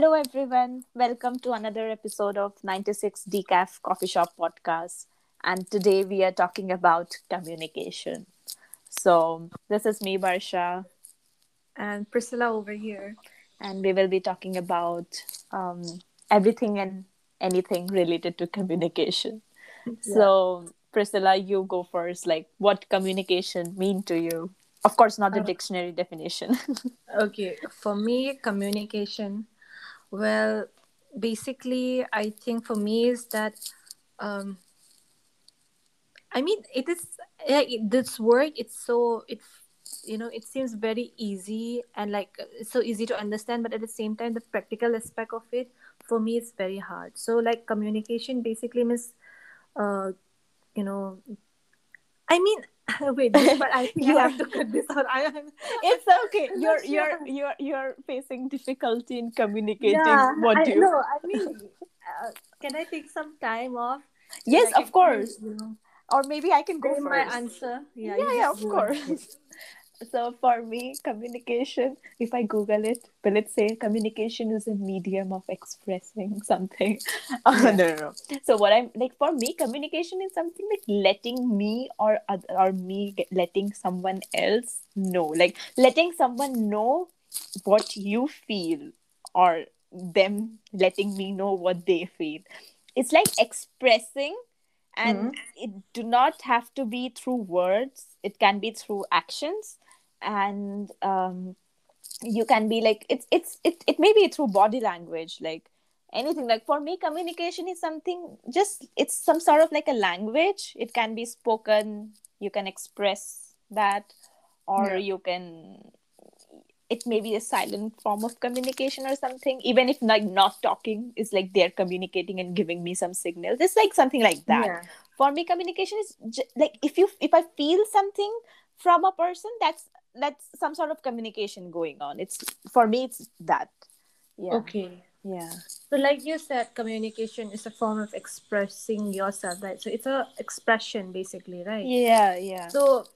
Hello, everyone. Welcome to another episode of 96 Decaf Coffee Shop Podcast. And today we are talking about communication. So, this is me, Barasha, and Priscilla over here. and we will be talking about um, everything and anything related to communication. So, Priscilla, you go first. Like, what communication mean to you? Of course, not the Uh, dictionary definition. Okay, for me, communication. Well, basically, I think for me is that, um, I mean, it is this work. It's so it's you know it seems very easy and like so easy to understand, but at the same time, the practical aspect of it for me it's very hard. So like communication basically means, uh, you know, I mean. Wait, but I think You have to cut this out. I, it's okay. You're you're sure. you're you're facing difficulty in communicating yeah, what I, you. No, I mean, uh, can I take some time off? Yes, of course. You know, Or maybe I can go say my answer. Yeah, yeah, yeah, of course. So for me, communication, if I Google it, will it say communication is a medium of expressing something? Oh, Yeah. no, no, no. So what I'm like for me, communication is something like letting me or or me get, letting someone else know, like letting someone know what you feel, or them letting me know what they feel. It's like expressing and mm-hmm. it do not have to be through words it can be through actions and um, you can be like it's it's it, it may be through body language like anything. Like for me communication is something just it's some sort of like a language. It can be spoken. You can express that or Yeah. you can it may be a silent form of communication or something. Even if like not talking is like they're communicating and giving me some signals it's like something like that. Yeah, for me communication is j- like if you if i feel something from a person that's that's some sort of communication going on it's for me it's that yeah Okay. yeah So, like you said, communication is a form of expressing yourself, right? So, it's a expression, basically, right? yeah yeah So,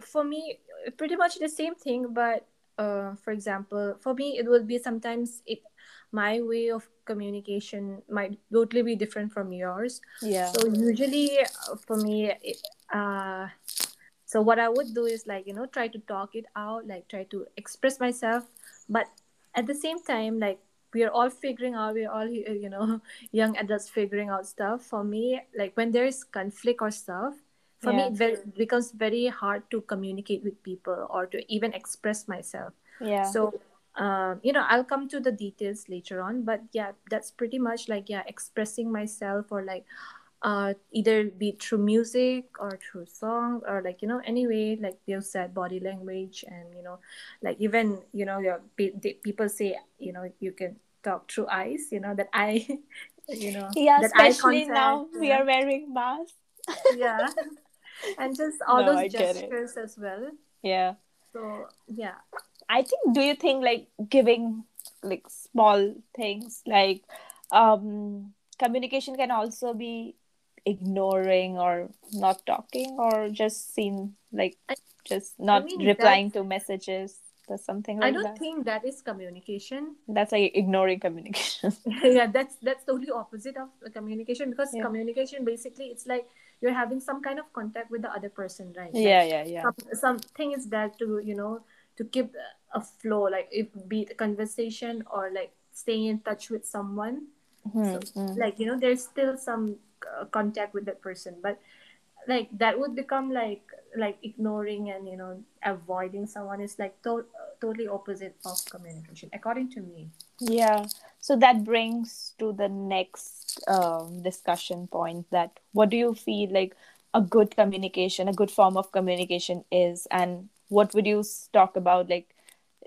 for me, pretty much the same thing, but uh, for example, for me, it will be sometimes it my way of communication might totally be different from yours. yeah So usually uh, for me, it, uh, so what I would do is like you know try to talk it out, like try to express myself, but at the same time, like we are all figuring out, we're all you know young adults figuring out stuff. For me, like when there is conflict or stuff, for Yeah. me it very, becomes very hard to communicate with people or to even express myself. yeah So, um, you know, I'll come to the details later on, but yeah, that's pretty much like yeah, expressing myself or like uh either be through music or through song or like you know anyway like you said body language and you know like even you know your people say you know you can talk through eyes you know that I you know yeah that eye especially now we are wearing masks. Yeah. And just all No, those gestures as well. Yeah. So yeah. I think do you think like giving like small things like um communication can also be ignoring or not talking or just seem like I- just not mean, replying to messages or something like that. I don't that think that is communication that's like ignoring communication yeah that's that's totally opposite of communication because Yeah. communication basically it's like you're having some kind of contact with the other person right Like, yeah yeah yeah some, something is there to you know to keep a flow like if be it a conversation or like staying in touch with someone Hmm, hmm. like you know there's still some uh, contact with that person. But like that would become like like ignoring and you know avoiding someone is like to- totally opposite of communication according to me. Yeah. So that brings to the next um, discussion point that what do you feel like a good communication, a good form of communication is, and what would you talk about like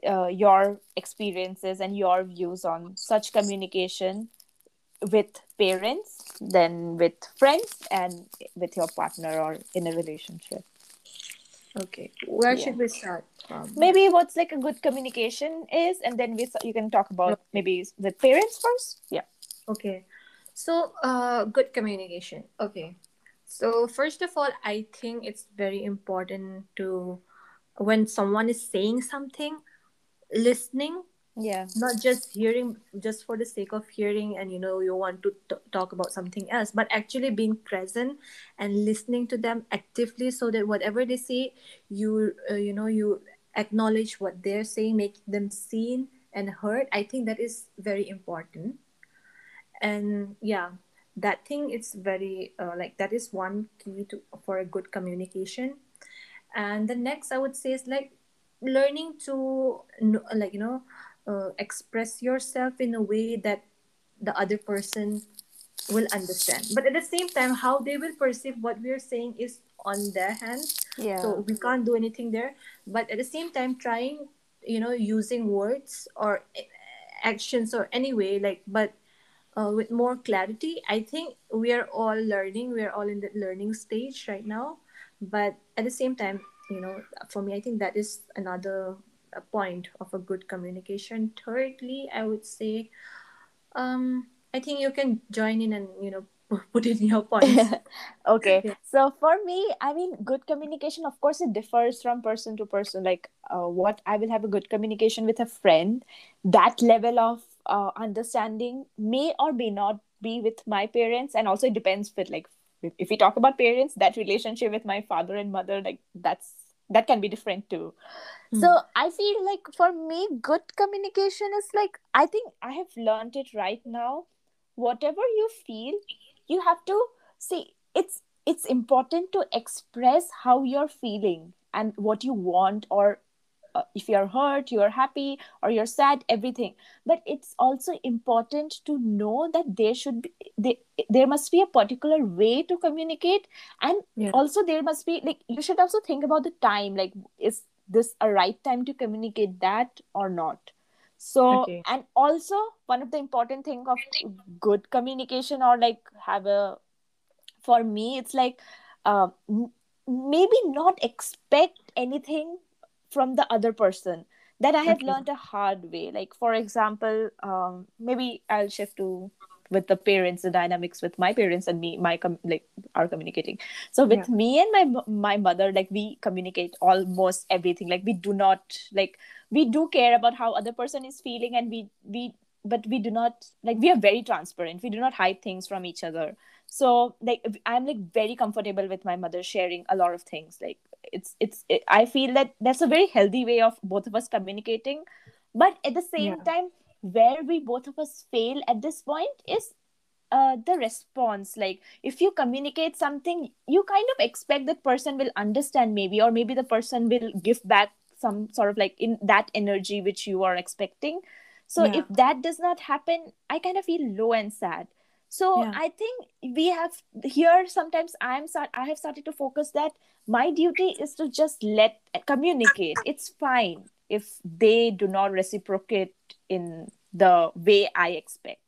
uh, your experiences and your views on such communication with parents, then with friends, and with your partner or in a relationship? okay where Yeah. should we start from Maybe what's like a good communication is, and then we you can talk about maybe with parents first. Yeah. Okay. So, uh, good communication. Okay. So, first of all, I think it's very important to, when someone is saying something, listening yeah. Not just hearing just for the sake of hearing and you know you want to t- talk about something else but actually being present and listening to them actively so that whatever they say you uh, you know you acknowledge what they're saying make them seen and heard. I think that is very important. And yeah that thing is very uh, like that is one key to for a good communication. And the next i would say is like learning to like you know uh, express yourself in a way that the other person will understand. But at the same time how they will perceive what we are saying is on their hands. Yeah. So we can't do anything there. But at the same time trying you know using words or actions or anyway, like but uh, with more clarity i think we are all learning. We are all in the learning stage right now. But at the same time you know for me i think that is another point of a good communication. Thirdly i would say um i think you can join in and you know put in your points. Okay. Yeah. so for me i mean good communication of course it differs from person to person. Like uh, what i will have a good communication with a friend. That level of uh, understanding may or may not be with my parents. And also it depends with like if, if we talk about parents that relationship with my father and mother like that's that can be different too so Hmm. i feel like for me good communication is like i think i have learned it right now whatever you feel you have to see it's it's important to express how you're feeling and what you want or uh, if you're hurt you're happy or you're sad everything. But it's also important to know that there should be they, there must be a particular way to communicate and yeah. also there must be like you should also think about the time like is this a right time to communicate that or not? So okay. and also one of the important thing of good communication or like have a for me it's like uh, maybe not expect anything from the other person that i have okay. learned a hard way. Like for example um, maybe i'll shift to with the parents the dynamics with my parents and me my com- like are communicating. So yeah. with me and my my mother like we communicate almost everything. Like we do not like we do care about how other person is feeling and we we but we do not like we are very transparent. We do not hide things from each other. So like i'm like very comfortable with my mother sharing a lot of things like it's it's it, i feel that that's a very healthy way of both of us communicating. But at the same yeah. time where we both of us fail at this point is uh, the response. Like if you communicate something you kind of expect that person will understand maybe or maybe the person will give back some sort of like in that energy which you are expecting. So yeah. if that does not happen i kind of feel low and sad so yeah. I think we have here sometimes i am start, i have started to focus that my duty is to just let communicate. It's fine if they do not reciprocate in the way i expect.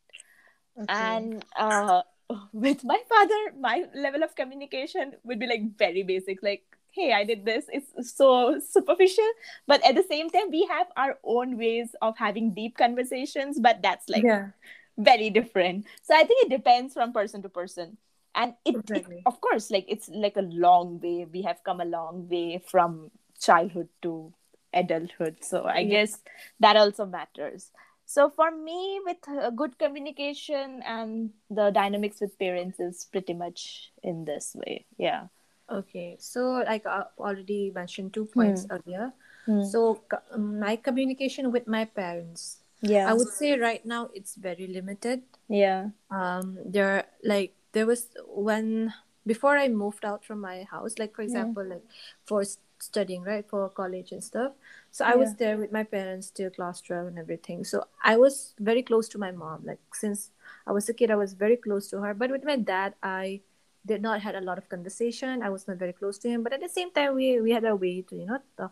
Okay. And uh, with my father my level of communication would be like very basic like hey i did this. It's so superficial but at the same time we have our own ways of having deep conversations but that's like yeah very different. So i think it depends from person to person. And it, it of course like it's like a long way. We have come a long way from childhood to adulthood. So i yeah. guess that also matters. So for me with uh, good communication and the dynamics with parents is pretty much in this way. Yeah. Okay. So like i already mentioned two hmm. points earlier. Hmm. so co- my communication with my parents i would say right now it's very limited. Yeah. Um there like there was when before i moved out from my house like for yeah. example like for studying right for college and stuff. So i yeah. was there with my parents till class 12 and everything. So i was very close to my mom like since i was a kid i was very close to her. But with my dad i did not had a lot of conversation. I was not very close to him but at the same time we we had a way to you know to,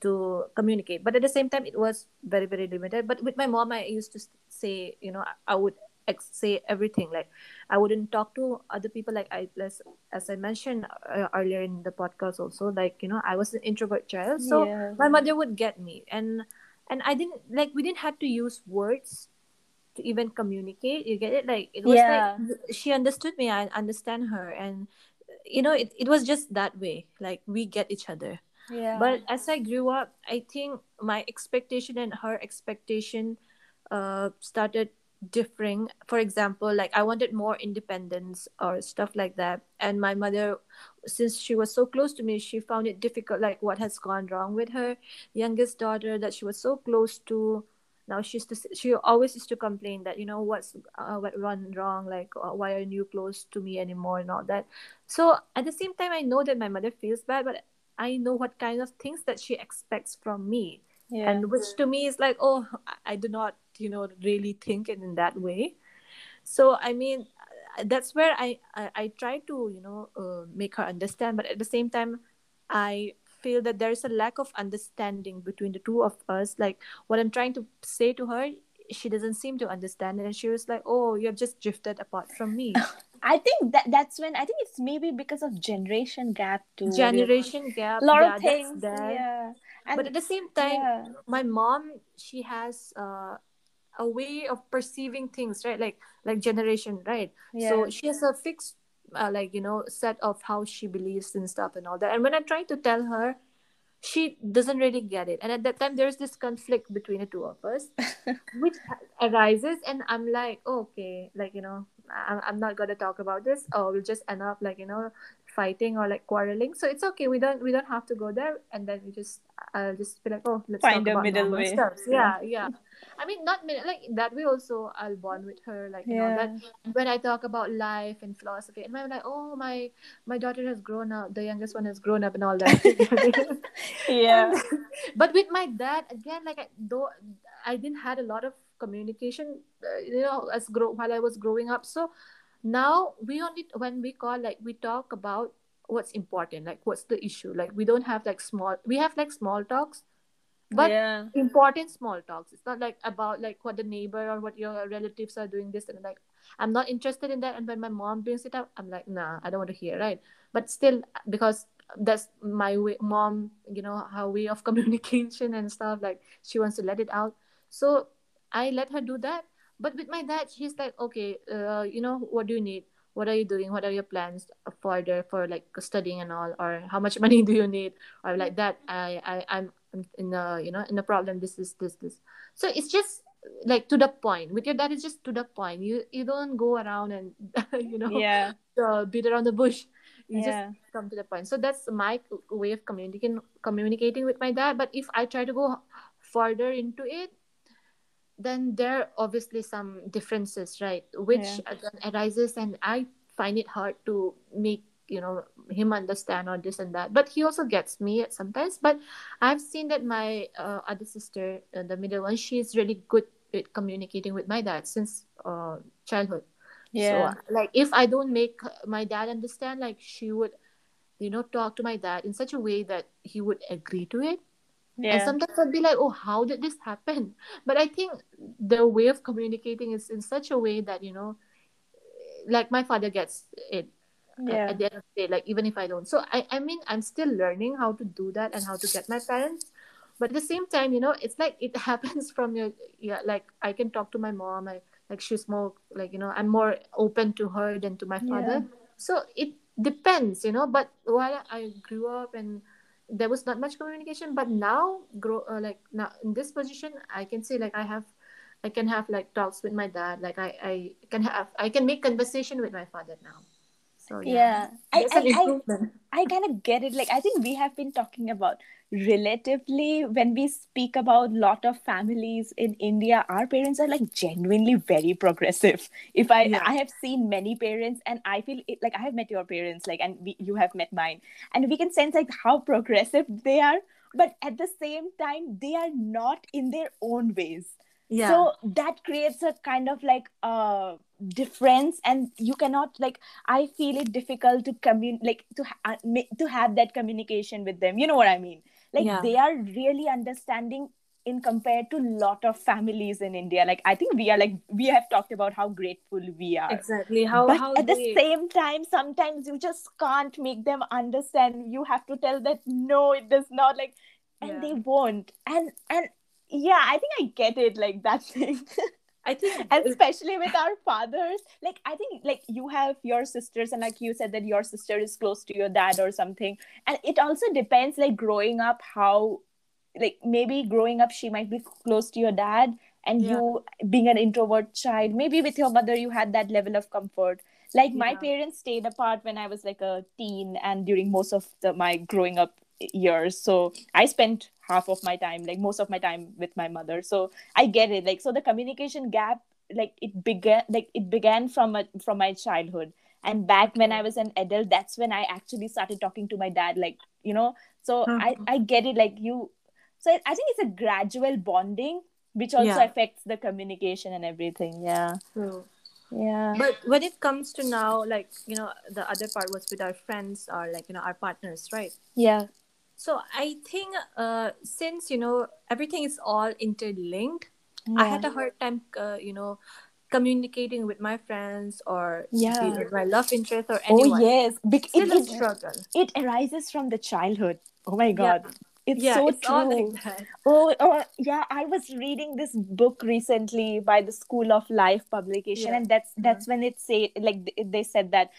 to communicate. But at the same time it was very very limited. But with my mom i used to say you know i, would ex- say everything. Like i wouldn't talk to other people. Like i as, as i mentioned uh, earlier in the podcast also like you know i was an introvert child. So yeah. my mother would get me. And and i didn't like we didn't have to use words to even communicate you get it like it was like she understood me i understand her and you know it, it was just that way like we get each other Yeah. But as I grew up, I think my expectation and her expectation uh, started differing. For example, like I wanted more independence or stuff like that. And my mother, since she was so close to me, she found it difficult, like what has gone wrong with her youngest daughter that she was so close to. Now she's to, she always used to complain that you know what's uh, what went wrong like uh, why aren't you close to me anymore and all that. So at the same time, I know that my mother feels bad, but I know what kind of things that she expects from me. yeah. And which to me is like, oh, I- I do not, you know, really think it in that way. So, I mean, uh, that's where I, I, I try to, you know, uh, make her understand. But at the same time, I feel that there is a lack of understanding between the two of us. Like what I'm trying to say to her, she doesn't seem to understand it. And she was like, oh, you have just drifted apart from me. I think that that's when I think it's maybe because of generation gap too. Generation gap. a lot yeah, of things. there. Yeah. And but at the same time yeah. my mom she has uh, a way of perceiving things right like like generation right Yeah. so she has a fixed uh, like you know set of how she believes and stuff and all that. And when i try to tell her she doesn't really get it. And at that time there's this conflict between the two of us which arises. And i'm like oh, okay like you know I'm, I'm not gonna talk about this. Or we'll just end up like you know fighting or like quarreling. So it's okay. We don't we don't have to go there. And then we just i'll just be like oh let's Find talk a about middle way. yeah yeah i mean not like that way also i'll bond with her like you know that when i talk about life and philosophy and i'm like oh my my daughter has grown up the youngest one has grown up and all that. Yeah. but with my dad again like I, though i didn't had a lot of communication uh, you know as grow while i was growing up. So now we only when we call like we talk about what's important like what's the issue? Like we don't have like small we have like small talks but yeah. important small talks. It's not like about like what the neighbor or what your relatives are doing this and like i'm not interested in that. And when my mom brings it up i'm like nah i don't want to hear right? But still because that's my way mom you know her way of communication and stuff like she wants to let it out. So i let her do that. But with my dad he's like okay uh, you know what do you need? What are you doing? What are your plans further for like studying and all? Or how much money do you need? Or like that. I i i'm in a you know in a problem this is this this. So it's just like to the point. With your dad it's just to the point. You you don't go around and you know Yeah. uh, beat around the bush. You Yeah. just come to the point. So that's my way of communicating communicating with my dad. But if i try to go further into it then there are obviously some differences right? Which Yeah. arises and i find it hard to make you know him understand or this and that but he also gets me sometimes but i've seen that my uh, other sister uh, the middle one she's really good at communicating with my dad since uh, childhood Yeah. so like if I don't make my dad understand, like she would, you know, talk to my dad in such a way that he would agree to it. yeah. And sometimes I'd be like, oh, how did this happen? But I think the way of communicating is in such a way that, you know, like my father gets it Yeah. at the end of the day, like even if I don't. So I, I mean, I'm still learning how to do that and how to get my parents. But at the same time, you know, it's like it happens from your, yeah, like I can talk to my mom. I, like she's more like, you know, I'm more open to her than to my father. So it depends, you know, but while I grew up and there was not much communication, but now grow, uh, like now in this position, I can say like I have, I can have like talks with my dad. Like I, I can have, I can make conversation with my father now. So yeah, Yeah. I, I, I. I kind of get it. Like, I think we have been talking about relatively when we speak about lot of families in India, our parents are like genuinely very progressive. If I, Yeah. I have seen many parents, and I feel it, like I have met your parents, like, and we, you have met mine, and we can sense like how progressive they are. But at the same time, they are not in their own ways yeah, so that creates a kind of like uh difference and you cannot like i feel it difficult to commun like to ha- uh, to have that communication with them. You know what i mean? Like Yeah. they are really understanding in compared to lot of families in india. Like i think we are like we have talked about how grateful we are. Exactly. How but how at the same time sometimes you just can't make them understand. You have to tell that no it does not like and Yeah. they won't. And and yeah i think i get it like that thing. I think especially with our fathers like i think like you have your sisters and like you said that your sister is close to your dad or something. And it also depends like growing up how like maybe growing up she might be close to your dad and Yeah. you being an introvert child. Maybe with your mother you had that level of comfort. Like my parents stayed apart when i was like a teen and during most of the, my growing up years. So i spent half of my time like most of my time with my mother. So i get it. Like so the communication gap like it began like it began from a, from my childhood. And back when i was an adult that's when i actually started talking to my dad like you know? So i Mhm. i get it. Like you so i I think it's a gradual bonding which also Yeah. affects the communication and everything. Yeah. True. yeah. But when it comes to now, like you know, the other part was with our friends or like you know our partners, right? yeah So I think uh, since you know everything is all interlinked, I had a hard time, uh, you know, communicating with my friends or Yeah. with my love interest or anyone. oh yes Bec- Still it, a struggle. it arises from the childhood oh my god it's yeah, so it's true like. Oh, oh, uh, yeah. I was reading this book recently by the School of Life publication, Yeah. and that's uh-huh. that's when it say like they said that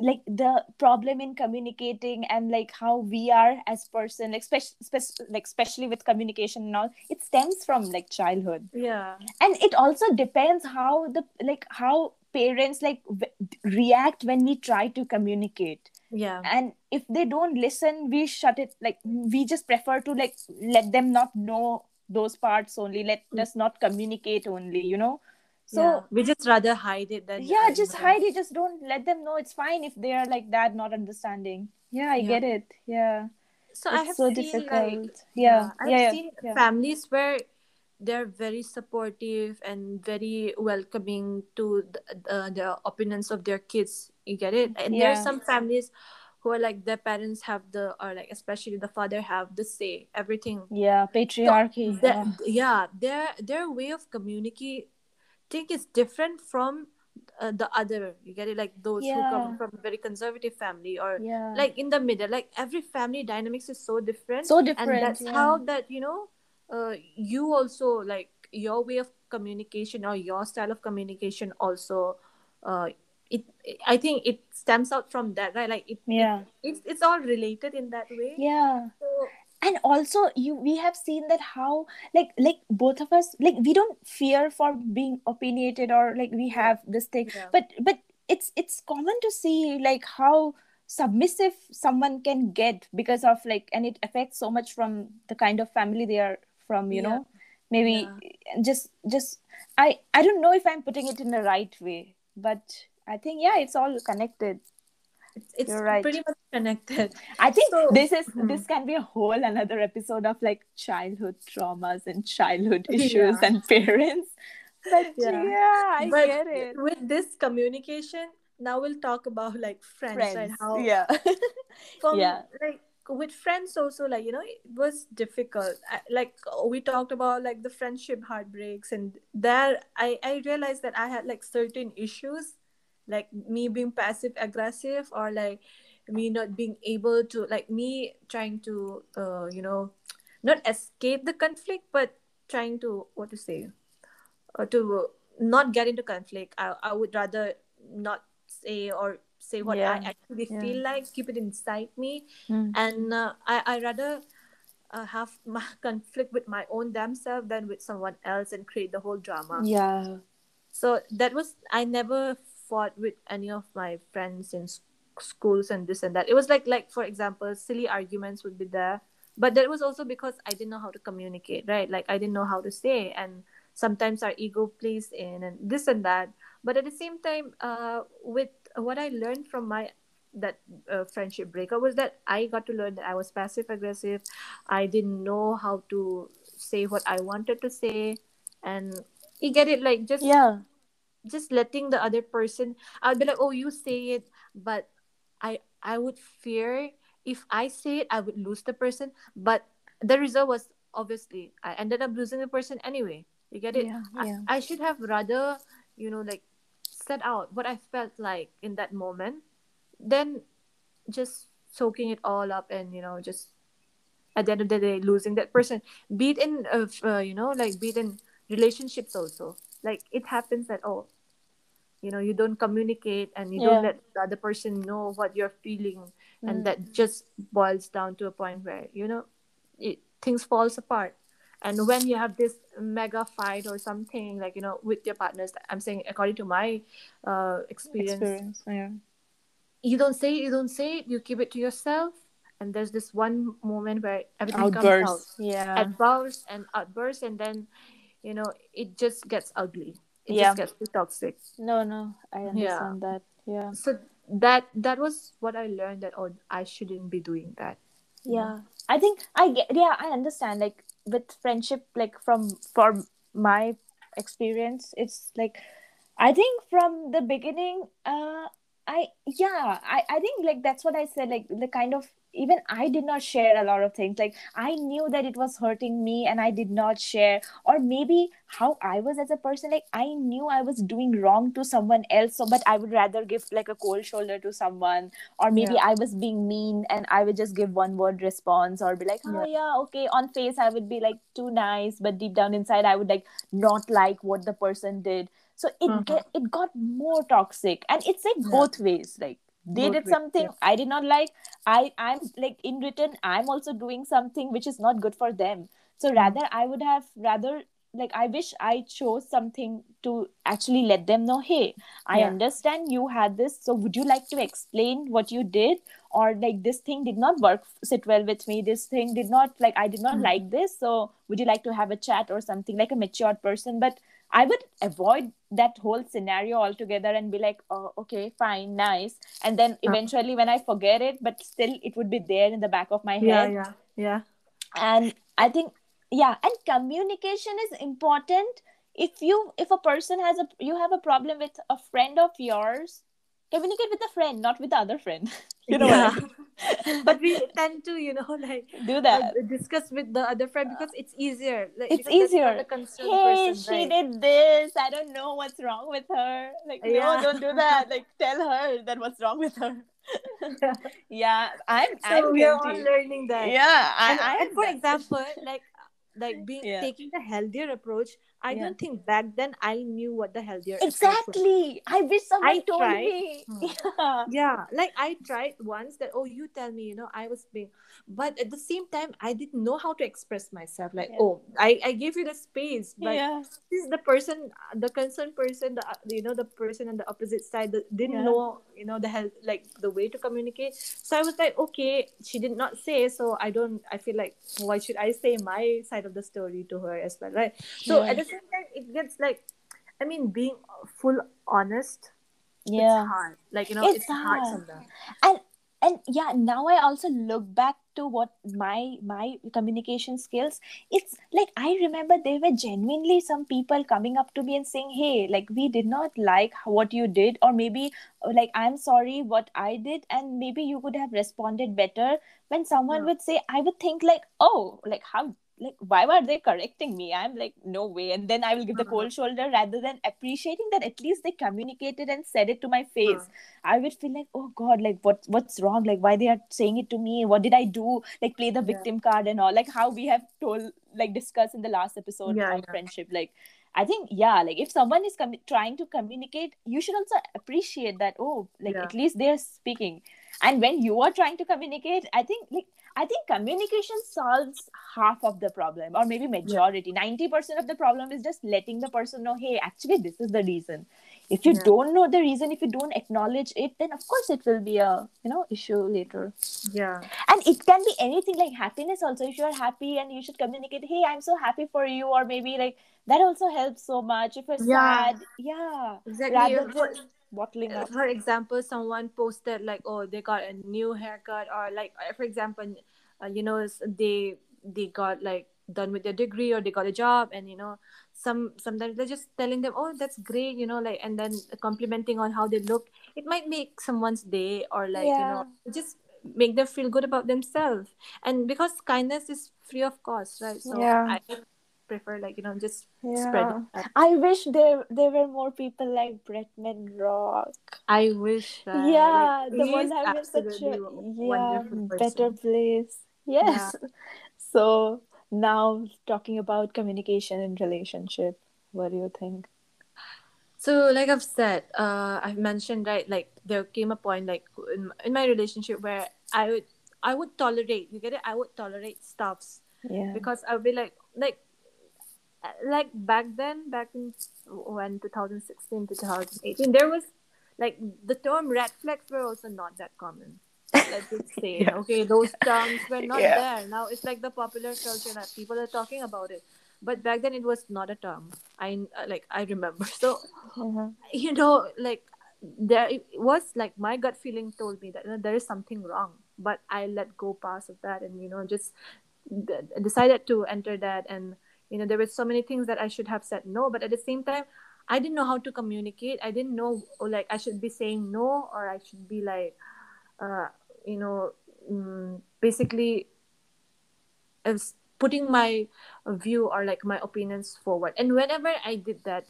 like the problem in communicating and like how we are as person, like spec- like especially with communication and all, it stems from like childhood, Yeah, and it also depends how the like how parents like w- react when we try to communicate yeah, and if they don't listen we shut it like we just prefer to like let them not know those parts only let Mm. us not communicate only you know so yeah. We just rather hide it than yeah, just know, hide it just don't let them know it's fine if they are like that not understanding yeah i Yeah. get it yeah So I it's have so seen difficult like yeah I've yeah yeah, seen yeah. families where they're very supportive and very welcoming to the, uh, the opinions of their kids. You get it? And there are some families who are like their parents have the or like especially the father have the say everything. yeah patriarchy That, Ugh. yeah, their their way of communicating is different from uh, the other. You get it? Like those who come from a very conservative family or yeah like in the middle like every family dynamics is so different so different and that's yeah. how that you know uh, you also like your way of communication or your style of communication also uh, it i think it stems out from that right? Like it, yeah. it's, it's all related in that way. Yeah. So and also you we have seen that how like like both of us like we don't fear for being opinionated or like we have this thing. Yeah. but but it's it's common to see like how submissive someone can get because of like and it affects so much from the kind of family they are from you Yeah. know maybe just just i i don't know if i'm putting it in the right way but i think yeah it's all connected it's, it's right. pretty much connected I think So- this is Hmm. this can be a whole another episode of like childhood traumas and childhood Yeah. issues and parents. But yeah, Yeah. I but get it. with this communication now we'll talk about like friends, right how yeah, from Yeah. like with friends also like you know it was difficult I, like we talked about like the friendship heartbreaks and there i i realized that i had like certain issues like me being passive aggressive or like me not being able to like me trying to uh you know not escape the conflict but trying to what to say uh, to not get into conflict I, I would rather not say or say what Yeah. i actually Yeah. feel like keep it inside me Mm. and uh, I I rather uh, have my conflict with my own damn self than with someone else and create the whole drama. yeah, So that was I never fought with any of my friends in schools and this and that. It was like like for example, silly arguments would be there, but that was also because I didn't know how to communicate, right? Like I didn't know how to say, and sometimes our ego plays in and this and that. But at the same time, uh, with what I learned from my that uh, friendship breakup was that I got to learn that I was passive aggressive. I didn't know how to say what I wanted to say, and you get it like just yeah, just letting the other person I'd be like oh you say it but i i would fear if i say it i would lose the person but the result was obviously i ended up losing the person anyway. You get it? Yeah, I- yeah. I, should have rather you know like set out what i felt like in that moment than just soaking it all up and you know just at the end of the day losing that person. Be it in uh, uh, you know like be it in relationships also. Like it happens that oh you know you don't communicate and you Yeah. don't let the other person know what you're feeling Mm. and that just boils down to a point where you know it, things falls apart and when you have this mega fight or something like you know with your partners i'm saying according to my uh, experience, experience. Yeah. you don't say it you don't say it you keep it to yourself and there's this one moment where everything comes out. Yeah. outbursts and outbursts and then you know it just gets ugly it Yeah. just gets too toxic No, no, I understand that. Yeah. so that that was what i learned that oh i shouldn't be doing that yeah i think i get yeah i understand like with friendship like from from my experience it's like i think from the beginning uh i yeah i i think like that's what i said like the kind of even i did not share a lot of things like i knew that it was hurting me and i did not share or maybe how i was as a person like i knew i was doing wrong to someone else so but i would rather give like a cold shoulder to someone or maybe Yeah. I was being mean and I would just give one word response or be like, oh yeah, okay. On face, I would be like too nice, but deep down inside, I would like not like what the person did. So it Mhm. get it got more toxic, and it's like Yeah. both ways. Like they did something yeah. I did not like. I I'm like in return, I'm also doing something which is not good for them. So Mhm. rather, I would have rather like I wish I chose something to actually let them know, hey, I Yeah. understand you had this. So would you like to explain what you did? Or like this thing did not work sit well with me. This thing did not like I did not Mhm. like this. So would you like to have a chat or something like a matured person? But I would avoid that whole scenario altogether and be like, oh, okay, fine, nice. And then eventually when I forget it, but still it would be there in the back of my yeah head. yeah yeah. And i think yeah and communication is important. If you if a person has a you have a problem with a friend of yours communicate with the friend not with the other friend you know mean? but we tend to you know like do that. discuss with the other friend because it's easier. Like, It's because that's not easier. the concerned hey person, she right? did this. I don't know what's wrong with her. Like no don't do that. Like tell her that what's wrong with her. Yeah. I'm so i'm we are all learning that. Yeah i, and, I and for that. example like like being Yeah. taking the healthier approach i Yeah. don't think back then i knew what the healthier exactly. I wish someone I told tried. me. Hmm. yeah. Yeah like i tried once that oh you tell me you know i was being but at the same time i didn't know how to express myself like Yeah. oh i i gave you the space but yeah. this is the person the concerned person the you know the person on the opposite side that didn't know you know the health like the way to communicate. So i was like okay she did not say so i don't i feel like why should i say my side of the story to her as well right? So at the same time it gets like i mean being full honest yeah it's hard like you know it's, It's hard hard. sometimes and and yeah now i also look back to what my my communication skills it's like i remember there were genuinely some people coming up to me and saying hey like we did not like what you did or maybe uh, like i'm sorry what i did and maybe you could have responded better when someone Yeah. would say i would think like oh like how like why were they correcting me i'm like no way and then i will give the Uh-huh. cold shoulder rather than appreciating that at least they communicated and said it to my face I would feel like, oh God, like what what's wrong? Like why they are saying it to me? What did I do? Like play the Yeah. victim card and all. Like how we have told, like discussed in the last episode Yeah, on yeah. friendship. Like I think yeah, like if someone is com- trying to communicate, you should also appreciate that. Oh, like Yeah. at least they're speaking. And when you are trying to communicate, I think like I think communication solves half of the problem, or maybe majority. Ninety percent of the problem is just letting the person know, hey, actually, this is the reason. If you Yeah. don't know the reason if you don't acknowledge it then of course it will be a you know issue later. Yeah. And it can be anything like happiness also. If you're happy and you should communicate hey i'm so happy for you or maybe like that also helps so much. If you're Yeah. sad yeah. Exactly. Rather bottling up. for example someone posted like oh they got a new haircut or like uh, for example uh, you know they they got like done with their degree or they got a job and you know some sometimes they're just telling them oh that's great you know like and then complimenting on how they look. It might make someone's day or like you know just make them feel good about themselves. And because kindness is free of cost right? So Yeah. i prefer like you know just spread yeah out. i wish there there were more people like bretman rock i wish right? yeah Like, the he one having such a yeah better place yes so now talking about communication and relationship what do you think So, like I've said, uh, I've mentioned right, like there came a point, like in, in my relationship, where I would, I would tolerate. You get it? I would tolerate stuffs Yeah. because I would be like, like, like back then, back in when 2016 to 2018, there was like the term red flags were also not that common. Let's just say, Yeah. okay, those terms were not Yeah. there. Now it's like the popular culture that people are talking about it. But back then, it was not a term. I uh, like I remember. So Mhm. you know like there it was like my gut feeling told me that you know, there is something wrong but i let go past of that and you know just d- decided to enter that and you know there were so many things that i should have said no but at the same time i didn't know how to communicate. I didn't know like i should be saying no or i should be like uh you know mm, basically is putting my view or like my opinions forward. And whenever i did that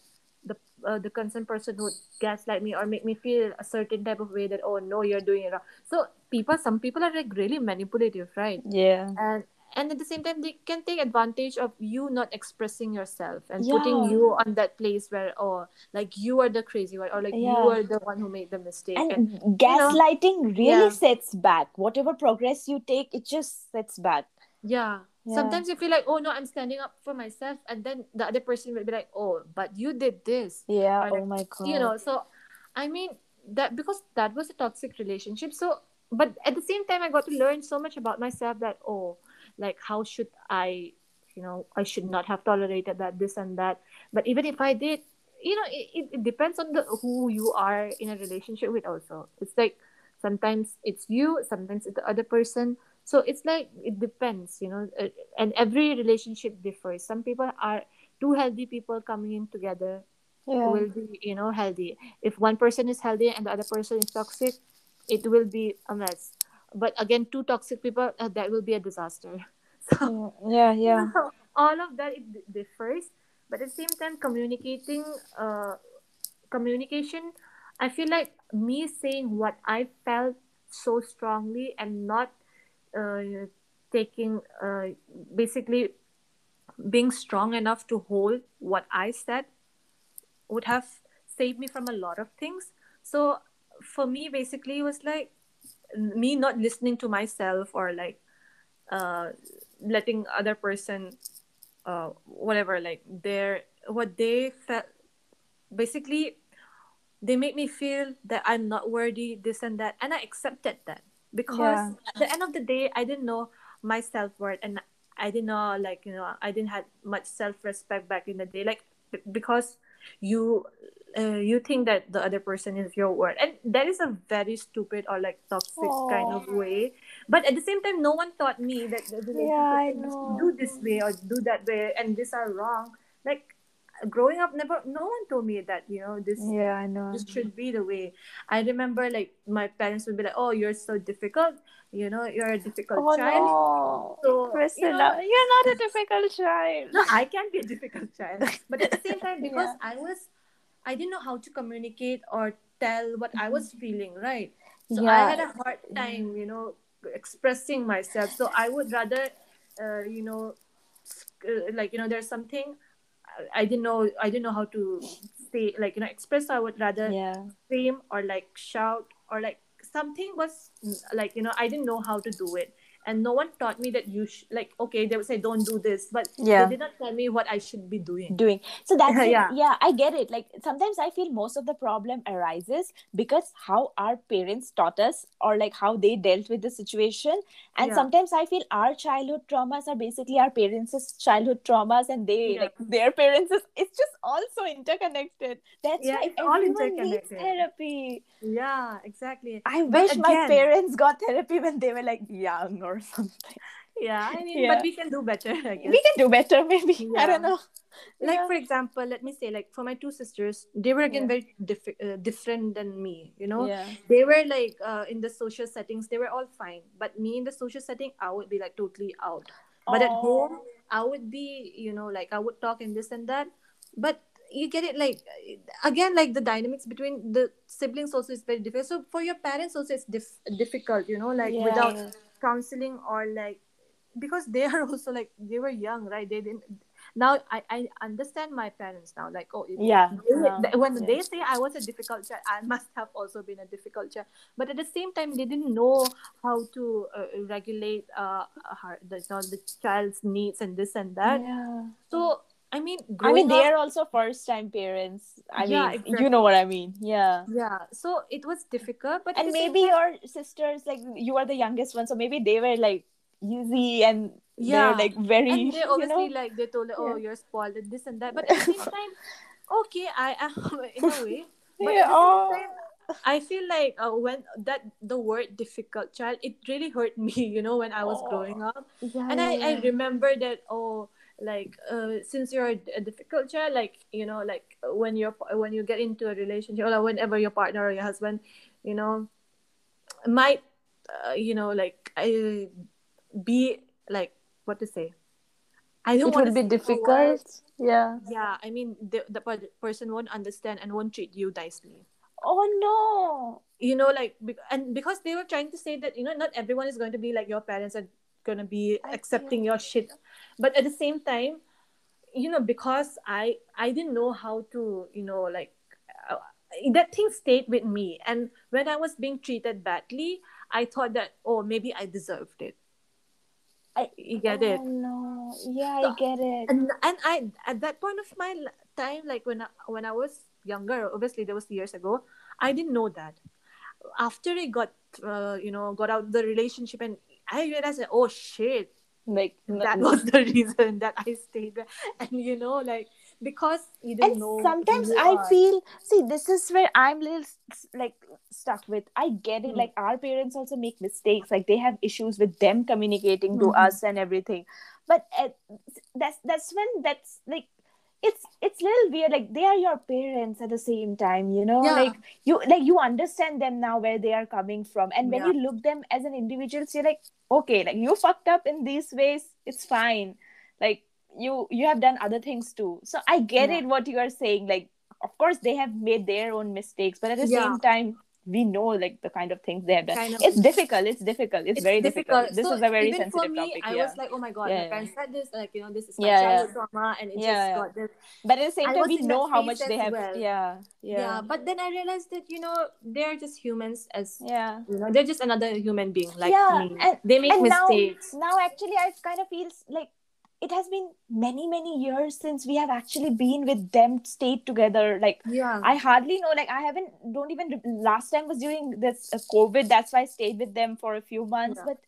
the uh, the concerned person would gaslight me or make me feel a certain type of way that oh no you're doing it wrong. So people some people are like really manipulative right? Yeah. and and at the same time they can take advantage of you not expressing yourself and Yeah. putting you on that place where oh like you are the crazy one or like you are the one who made the mistake And and gaslighting really Yeah. sets back. Whatever progress you take, it just sets back. yeah. Yeah. sometimes you feel like oh no i'm standing up for myself and then the other person will be like oh but you did this Yeah. Or Oh my god. you know so i mean that because that was a toxic relationship so but at the same time i got to learn so much about myself that oh like how should i you know i should not have tolerated that this and that. But even if i did you know it, it, depends on the who you are in a relationship with also. It's like sometimes it's you sometimes it's the other person. So it's like it depends you know uh, and every relationship differs. Some people are two healthy people coming in together Yeah. will be you know healthy. If one person is healthy and the other person is toxic it will be a mess but again two toxic people uh, that will be a disaster so Yeah. Yeah. all of that it differs but at the same time communicating uh communication i feel like me saying what i felt so strongly and not uh, taking uh, basically being strong enough to hold what i said would have saved me from a lot of things so for me basically it was like me not listening to myself or like uh letting other person uh whatever like their what they felt basically they make me feel that i'm not worthy this and that and i accepted that because Yeah. at the end of the day i didn't know my self-worth and i didn't know like you know i didn't have much self-respect back in the day like b- because you uh, you think that the other person is your word and that is a very stupid or like toxic kind of way but at the same time no one taught me that the relationship Yeah, I know. do this way or do that way and these are wrong like growing up never no one told me that you know this Yeah. I know. this should be the way i remember like my parents would be like oh you're so difficult you know you're a difficult Oh child no. So, you know, you're not a difficult child. no i can be a difficult child but at the same time because Yeah. i was i didn't know how to communicate or tell what i was feeling right? So Yeah. i had a hard time you know expressing myself. So i would rather uh, you know uh, like you know there's something I- i didn't know i didn't know how to say like you know express. So i would rather Yeah. scream or like shout or like something was like you know i didn't know how to do it and no one taught me that you sh- like okay they would say don't do this but Yeah. they did not tell me what i should be doing doing so that's it. Yeah. yeah i get it like sometimes i feel most of the problem arises because how our parents taught us or like how they dealt with the situation and Yeah. sometimes i feel our childhood traumas are basically our parents' childhood traumas and they Yeah. like their parents is, it's just also interconnected that's Yeah, why it's all everyone needs therapy yeah exactly i But wish my parents got therapy when they were like young or something. Yeah i mean Yeah. but we can do better i guess. we can do better maybe. I don't know. Like Yeah. for example let me say like for my two sisters they were again Yeah. very diff- uh, different than me you know? Yeah. They were like uh, in the social settings they were all fine. But me in the social setting i would be like totally out. But at home i would be you know like i would talk and this and that. But you get it like again like the dynamics between the siblings also is very different. So for your parents also it's dif- difficult you know like Yeah. without counseling or like because they are also like they were young right they didn't now i i understand my parents now like oh Yeah. they- Yeah. when Yeah. they say i was a difficult child i must have also been a difficult child but at the same time they didn't know how to uh, regulate uh her, the, you know, the child's needs and this and that yeah. so i mean I mean, they up- are also first time parents. I Yeah, mean, exactly. you know what I mean. Yeah. yeah so it was difficult but And maybe your sisters, like, you are the youngest one, so maybe they were like easy and Yeah. they're like very, and they you obviously know? like they told oh Yeah. you're spoiled and this and that but at the same time okay i am in a way but Yeah, at the oh. same time i feel like uh, when that the word difficult child it really hurt me you know when i was Oh. growing up Yeah, and I, I remember that oh like uh, since you're a, a difficult child like you know like when you're when you get into a relationship or whenever your partner or your husband you know might uh, you know like I be like what to say i don't it want would to be say the word. difficult. Yeah. yeah i mean the, the per- person won't understand and won't treat you nicely Oh no. you know like and because they were trying to say that you know not everyone is going to be like your parents are going to be I accepting your shit but at the same time you know because i i didn't know how to you know like uh, that thing stayed with me and when i was being treated badly i thought that oh maybe i deserved it I- you get oh, it no. Yeah, So- I get it. and and I at that point of my time, like when I, when I was younger, obviously there was years ago, I didn't know that. After I got uh, you know got out of the relationship, and I realized that oh shit, like that was the reason that I stayed there, and you know like because you didn't and know. sometimes i are. feel see this is where i'm little like stuck with i get it Hmm. like our parents also make mistakes like they have issues with them communicating to Mhm. us and everything but at, that's that's when that's like it's it's little weird like they are your parents at the same time you know Yeah. like you like you understand them now where they are coming from and when Yeah. you look them as an individual so you're like okay like you fucked up in these ways it's fine like you you have done other things too so i get Yeah. it what you are saying like of course they have made their own mistakes but at the same time we know like the kind of things they have done Kind of- it's difficult it's difficult it's, very difficult, this So is a very even sensitive for me, topic I yeah was like, oh my god, Yeah, my yeah. parents said this, like you know, this is my Yeah, yeah. trauma, and it just got this. but at the same I time we know how much they have well. yeah Yeah. yeah but then I realized that you know they're just humans as yeah you know they're just another human being like Yeah, me. and- they make and now- mistakes. now actually i kind of feels like it has been many many years since we have actually been with them stayed together like yeah, I hardly know. Like I haven't. Don't even. Last time was during this uh, COVID. That's why I stayed with them for a few months. Yeah. But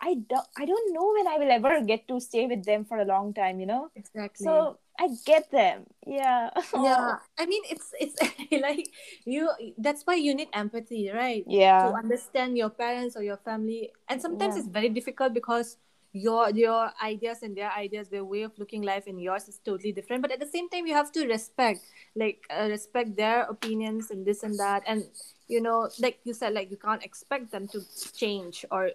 I don't. I don't know when I will ever get to stay with them for a long time. You know. exactly. So I get them. Yeah. yeah, I mean it's it's like you. That's why you need empathy, right? Yeah. To understand your parents or your family, and sometimes Yeah. it's very difficult because your your ideas and their ideas, their way of looking life and yours is totally different. But at the same time, you have to respect, like uh, respect their opinions and this and that, and you know, like you said, like you can't expect them to change or.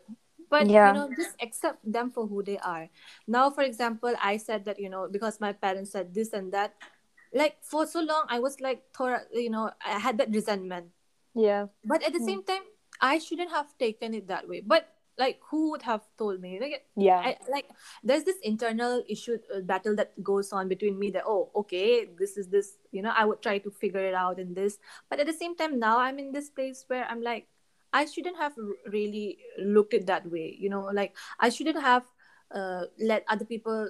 But Yeah. you know, just accept them for who they are. Now, for example, I said that you know because my parents said this and that, like for so long I was like, Thora, you know, I had that resentment. Yeah. But at the Hmm. same time, I shouldn't have taken it that way. But like, who would have told me? Like, Yeah. I like there's this internal issue uh, battle that goes on between me that oh okay this is this you know I would try to figure it out in this, but at the same time now I'm in this place where I'm like I shouldn't have really looked it that way. You know, like I shouldn't have uh, let other people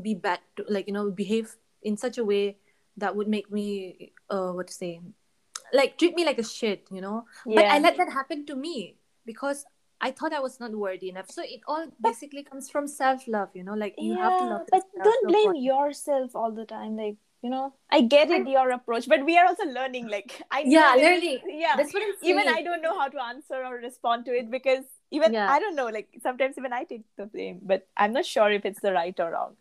be bad to, like you know behave in such a way that would make me uh what to say like treat me like a shit you know but i let that happen to me because i thought i was not worthy enough so it all basically comes from self-love you know like you have to yeah. love But don't blame yourself all the time. Like you know, I get it your approach, but we are also learning. Like I Yeah, learning. Yeah. that's what i'm even. I don't know how to answer or respond to it because even Yeah. I don't know. Like sometimes even I take the blame, but I'm not sure if it's the right or wrong.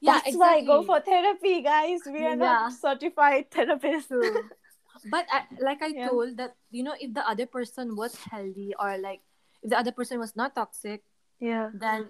yeah That's why I go for therapy, guys. We are Yeah. not certified therapists. But I, like I Yeah. told that you know if the other person was healthy or like if the other person was not toxic, Yeah. then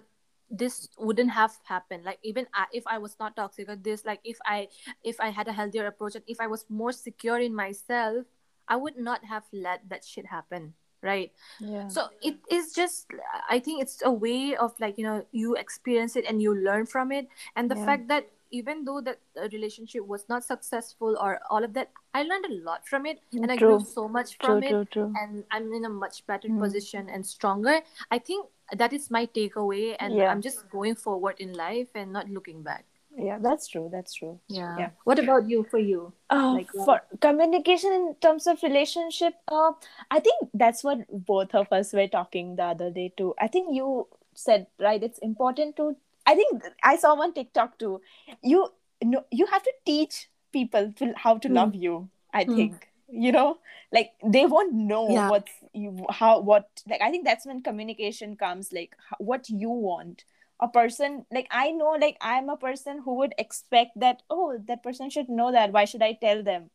this wouldn't have happened. Like even I, if I was not toxic or this, like if I if I had a healthier approach and if I was more secure in myself, I would not have let that shit happen. right Yeah. so it is just i think it's a way of like you know you experience it and you learn from it and the Yeah. fact that even though that uh, relationship was not successful or all of that i learned a lot from it and i True. grew so much True, from it true, true. and i'm in a much better Mm. position and stronger i think that is my takeaway and Yeah. i'm just going forward in life and not looking back Yeah, that's true. That's true. yeah, Yeah. what about you for you Uh, Like, for communication in terms of relationship, uh, I think that's what both of us were talking the other day too. I think you said right. It's important to. I think I saw one TikTok too. You know, you have to teach people to how to Hmm. love you. I Hmm. think you know, like they won't know Yeah. what's you how what like. I think that's when communication comes. Like what you want a person like i know like i'm a person who would expect that oh that person should know that why should i tell them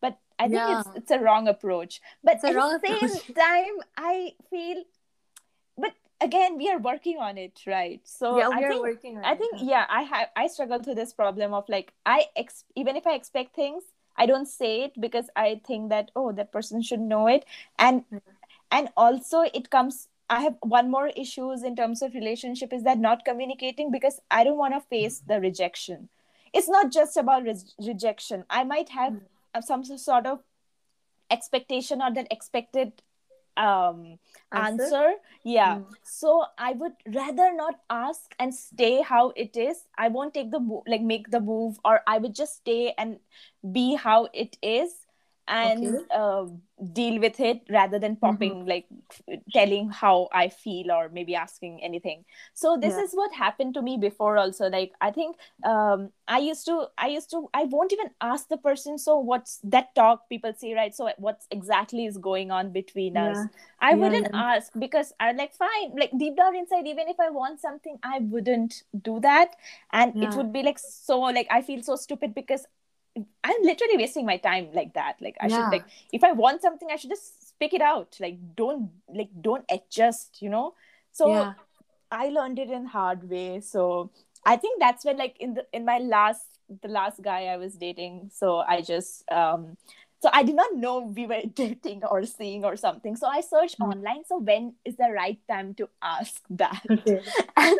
but i think it's Yeah. it's a wrong approach but It's at the same approach. time i feel again we are working on it right? So yeah i we are think working on i think yeah i have i struggle to this problem of like i ex- even if i expect things i don't say it because i think that oh that person should know it. And Mhm. and also it comes i have one more issues in terms of relationship is that not communicating because i don't want to face the rejection. It's not just about re- rejection. I might have Mm. uh, some sort of expectation or that expected um Answer? answer yeah Mm. so i would rather not ask and stay how it is i won't take the move like make the move or i would just stay and be how it is and Okay. uh, deal with it rather than popping like f- telling how i feel or maybe asking anything. So this Yeah. is what happened to me before also. Like i think um i used to i used to i won't even ask the person so what's that talk people say right? So what's exactly is going on between us? I Yeah, wouldn't yeah. ask because i'm like fine like deep down inside even if I want something I wouldn't do that. And it would be like so like I feel so stupid because I'm literally wasting my time like that like I Yeah. should like if I want something I should just speak it out like don't like don't adjust you know so yeah. I learned it in hard way so I think that's when like in the in my last the last guy I was dating so I just um so I did not know we were dating or seeing or something so I searched Mm. online so when is the right time to ask that Okay. and,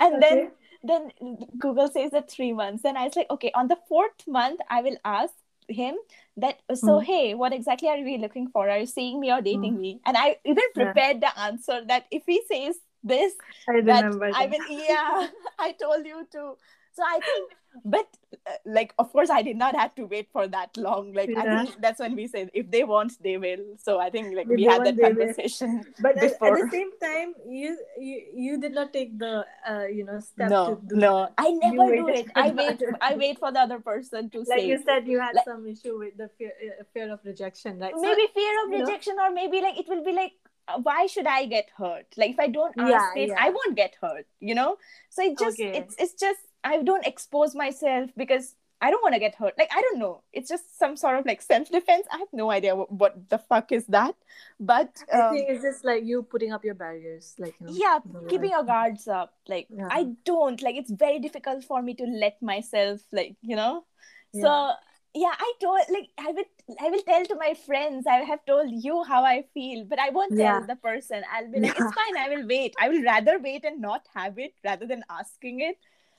and Okay. then Then google says that 3 months then I was like okay on the fourth month I will ask him that so Mm. hey what exactly are we looking for are you seeing me or dating me and I even Yeah. prepared the answer that if he says this I that remember. I that. will, yeah, I told you to. So I think, but uh, like, of course, I did not have to wait for that long. Like, I think that's when we said, if they want, they will. So I think, like, If we had want, that will. conversation But at, at the same time, you you you did not take the uh you know step no, to do no, I never do it. I wait. I wait for the other person to like say. Like you said you had Like- some issue with the fear uh, fear of rejection, right? So- maybe fear of you know. rejection, or maybe like it will be like, uh, why should I get hurt? Like if I don't ask Yeah, it, yeah. I won't get hurt. You know. So it just Okay. it's it's just I don't expose myself because I don't want to get hurt. Like I don't know. It's just some sort of like self defense. I have no idea what, what the fuck is that. But I um, think it's just like you putting up your barriers, like you know. yeah, keeping your guards up. Like Yeah. I don't like. It's very difficult for me to let myself like you know. Yeah. So yeah, I told like I will I will tell to my friends. I have told you how I feel, but I won't tell Yeah. the person. I'll be like, it's fine. I will wait. I will rather wait and not have it rather than asking it.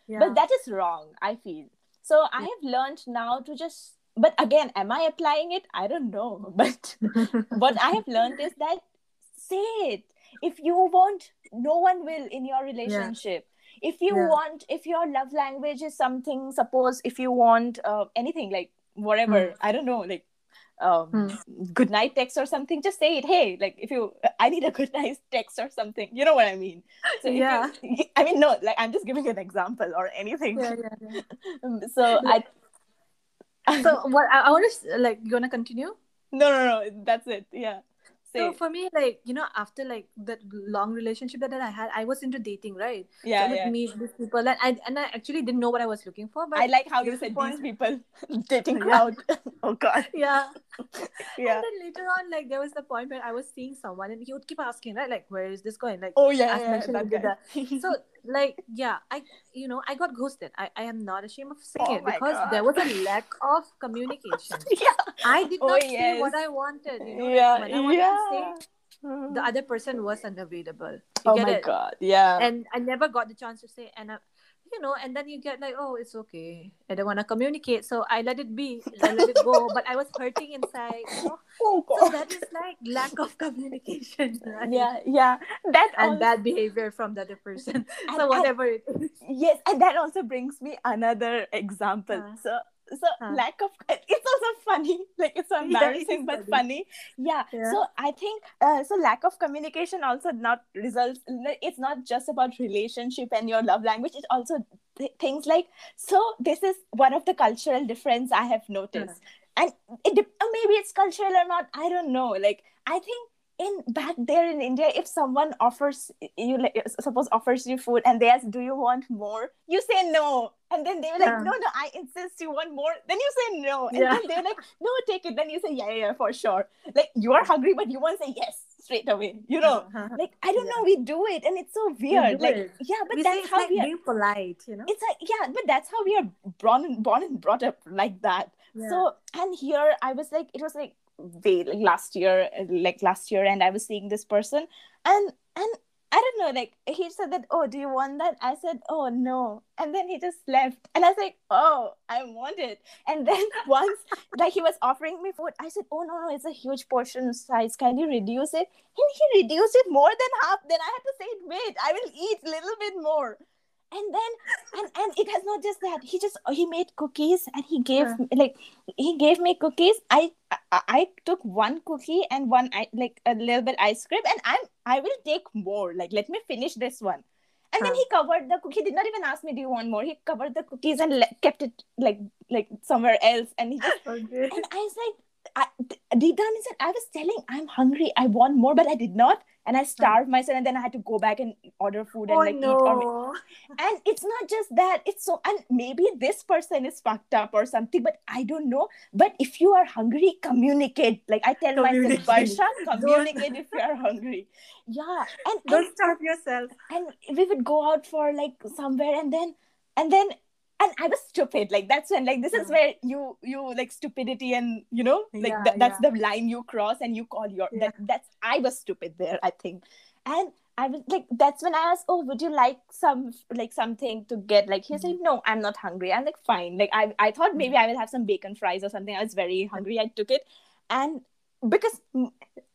Yeah. But that is wrong. I feel so. I have learned now to just. But again, am I applying it? I don't know. But what I have learned is that say it. If you want, no one will in your relationship. If you Yeah. want, if your love language is something, suppose if you want uh, anything like whatever, I don't know, like um, Hmm. good night text or something, just say it. Hey, like if you, I need a good night text or something. You know what I mean? So if you- Yeah. I mean, no, like I'm just giving an example or anything. yeah, yeah, yeah. Um, so I. So what I, I want to like you wanna continue? no, no, no. That's it. Yeah. So for me, like you know, after like that long relationship that, that I had, I was into dating, right? yeah, so I would yeah. meet these people, and I and I actually didn't know what I was looking for. But I like how you said point- these people dating Yeah. crowd. oh God. yeah. Yeah. And then later on, like there was the point where I was seeing someone, and he would keep asking, right, like, where is this going? Like, Oh yeah, yeah, that you did guy. so like yeah i you know i got ghosted i, I am not ashamed of saying Oh it because God. there was a lack of communication yeah. i did Oh, not say yes. what i wanted you know like, yeah, when i wanted yeah. to say the other person was unavailable. You oh my it? god. Yeah. And I never got the chance to say, and I, you know, and then you get like, oh, it's okay. I don't want to communicate, so I let it be. I let it go. But I was hurting inside. You know? oh So that is like lack of communication, right? yeah, yeah. That And also, bad behavior from the other person. And- so whatever it is. yes, and that also brings me another example. Huh. So so Huh. lack of it's also funny like it's so Yeah, embarrassing is but funny. funny yeah. Yeah. so i think uh, so lack of communication also not results it's not just about relationship and your love language it's also th- things like so this is one of the cultural difference i have noticed and it uh, maybe it's cultural or not i don't know like i think in back there in india if someone offers you like suppose offers you food and they ask do you want more you say no and then they're like Yeah. no no i insist you want more then you say no and Yeah. then they're like no take it then you say yeah yeah, yeah for sure like you are hungry but you won't say yes straight away you know like i don't Yeah. know we do it and it's so weird like it. yeah but we that's how like we are being polite, you know? it's like yeah but that's how we are born and born and brought up like that so and here i was like it was like way like last year like last year and i was seeing this person and and i don't know like he said that oh do you want that? I said oh no and then he just left and i was like oh i want it and then once like he was offering me food i said oh no no it's a huge portion size can you reduce it? And he reduced it more than half then i had to say wait i will eat a little bit more and then and and it has not just that. He just he made cookies and he gave Yeah. me like he gave me cookies. I, I i took one cookie and one i like a little bit ice cream and i'm i will take more. Like let me finish this one. And then he covered the cookie he did not even ask me do you want more? He covered the cookies and le- kept it like like somewhere else. And he just Okay. and i was like I, deep down inside, I was telling I'm hungry. I want more, but I did not, and I uh-huh. starved myself. And then I had to go back and order food and Oh like eat. Or, no. and it's not just that it's so and maybe this person is fucked up or something but i don't know but if you are hungry communicate like i tell myself Barasha communicate if you are hungry yeah and, and Don't starve yourself. and we would go out for like somewhere and then and then and i was stupid. Like that's when like this is where you you like stupidity and you know like Yeah, th- that's yeah. the line you cross and you call your Yeah. that that's i was stupid there i think. And i was like that's when i asked oh would you like some like something to get like he's like Mm-hmm. no i'm not hungry. I'm like fine. Like i i thought maybe i will have some bacon fries or something. I was very hungry. I took it. And because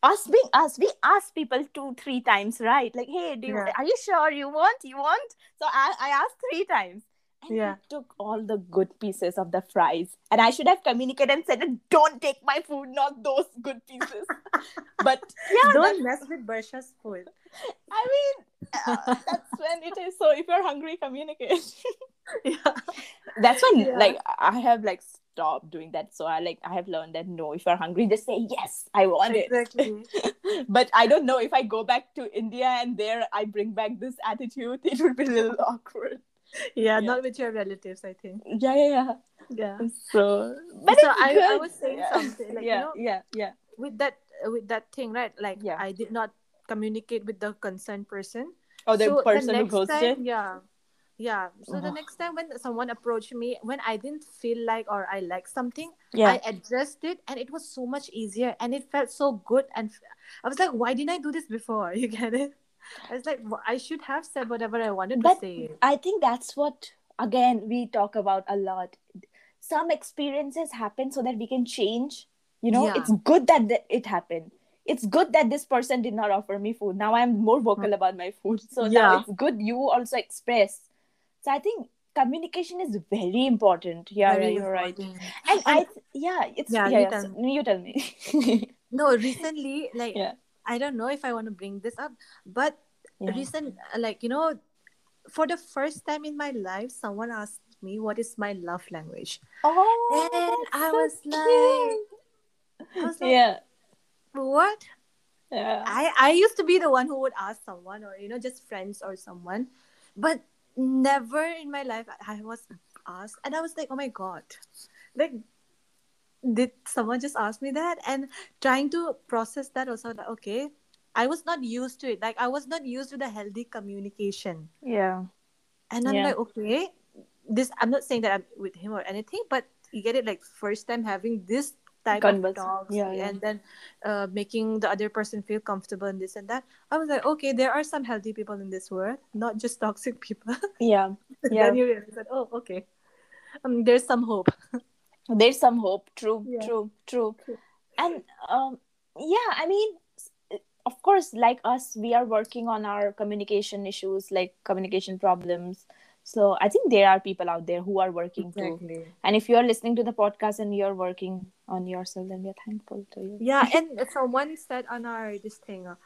us being us we ask people two three times right? Like hey do you Yeah. are you sure you want? You want? So i i asked three times and Yeah. he took all the good pieces of the fries and i should have communicated and said don't take my food not those good pieces but yeah Don't mess with Barasha's food. i mean uh, that's when it is so if you're hungry communicate Yeah. that's when Yeah. like i have like stopped doing that so i like i have learned that no if you're hungry just say yes i want it Exactly. but I don't know if I go back to India and there I bring back this attitude, it would be a little awkward. Yeah, Yeah. not with your relatives, I think. Yeah, yeah, yeah. Yeah. So, but So I- I was saying yeah. something, like, you yeah, know- yeah, yeah, With that with that thing, right? Like Yeah. I did not communicate with the concerned person. Or the so person the who ghosted. time, yeah. Yeah. So the next time when someone approached me, when I didn't feel like or I like something, Yeah, I addressed it and it was so much easier and it felt so good and f- I was like, why didn't I do this before? You get it? I was like, "Wh- I should have said whatever I wanted But- to say. I think that's what again we talk about a lot. Some experiences happen so that we can change. You know, Yeah. it's good that th- it happened. It's good that this person did not offer me food. Now I'm more vocal mm. about my food. So now Yeah. it's good you also express. So I think communication is very important. Yeah, Very you're right. important. And I, yeah, it's Yeah, yeah. you tell so- you tell me. No, recently, like Yeah. I don't know if I want to bring this up, but yeah. recent, uh, like you know, for the first time in my life, someone asked me what is my love language. Oh, And I so was like- I was like, yeah, what? yeah, I I used to be the one who would ask someone, or you know, just friends or someone, but never in my life I was asked, and I was like, oh my god, like. Did someone just ask me that? And trying to process that also, like, okay, I was not used to it. Like I was not used to the healthy communication. yeah. And I'm Yeah. like, okay, this I'm not saying that I'm with him or anything, but you get it like first time having this type Converse. of talks Yeah, yeah. and then uh, making the other person feel comfortable and this and that i was like okay there are some healthy people in this world not just toxic people Yeah. Yeah. then you realize that oh okay um, there's some hope There's some hope. True. Yeah. True. True. And um, yeah, I mean, of course, like us, we are working on our communication issues, like communication problems. So I think there are people out there who are working too. And if you are listening to the podcast and you're working on yourself, then we're thankful to you. yeah and someone said on our this thing uh,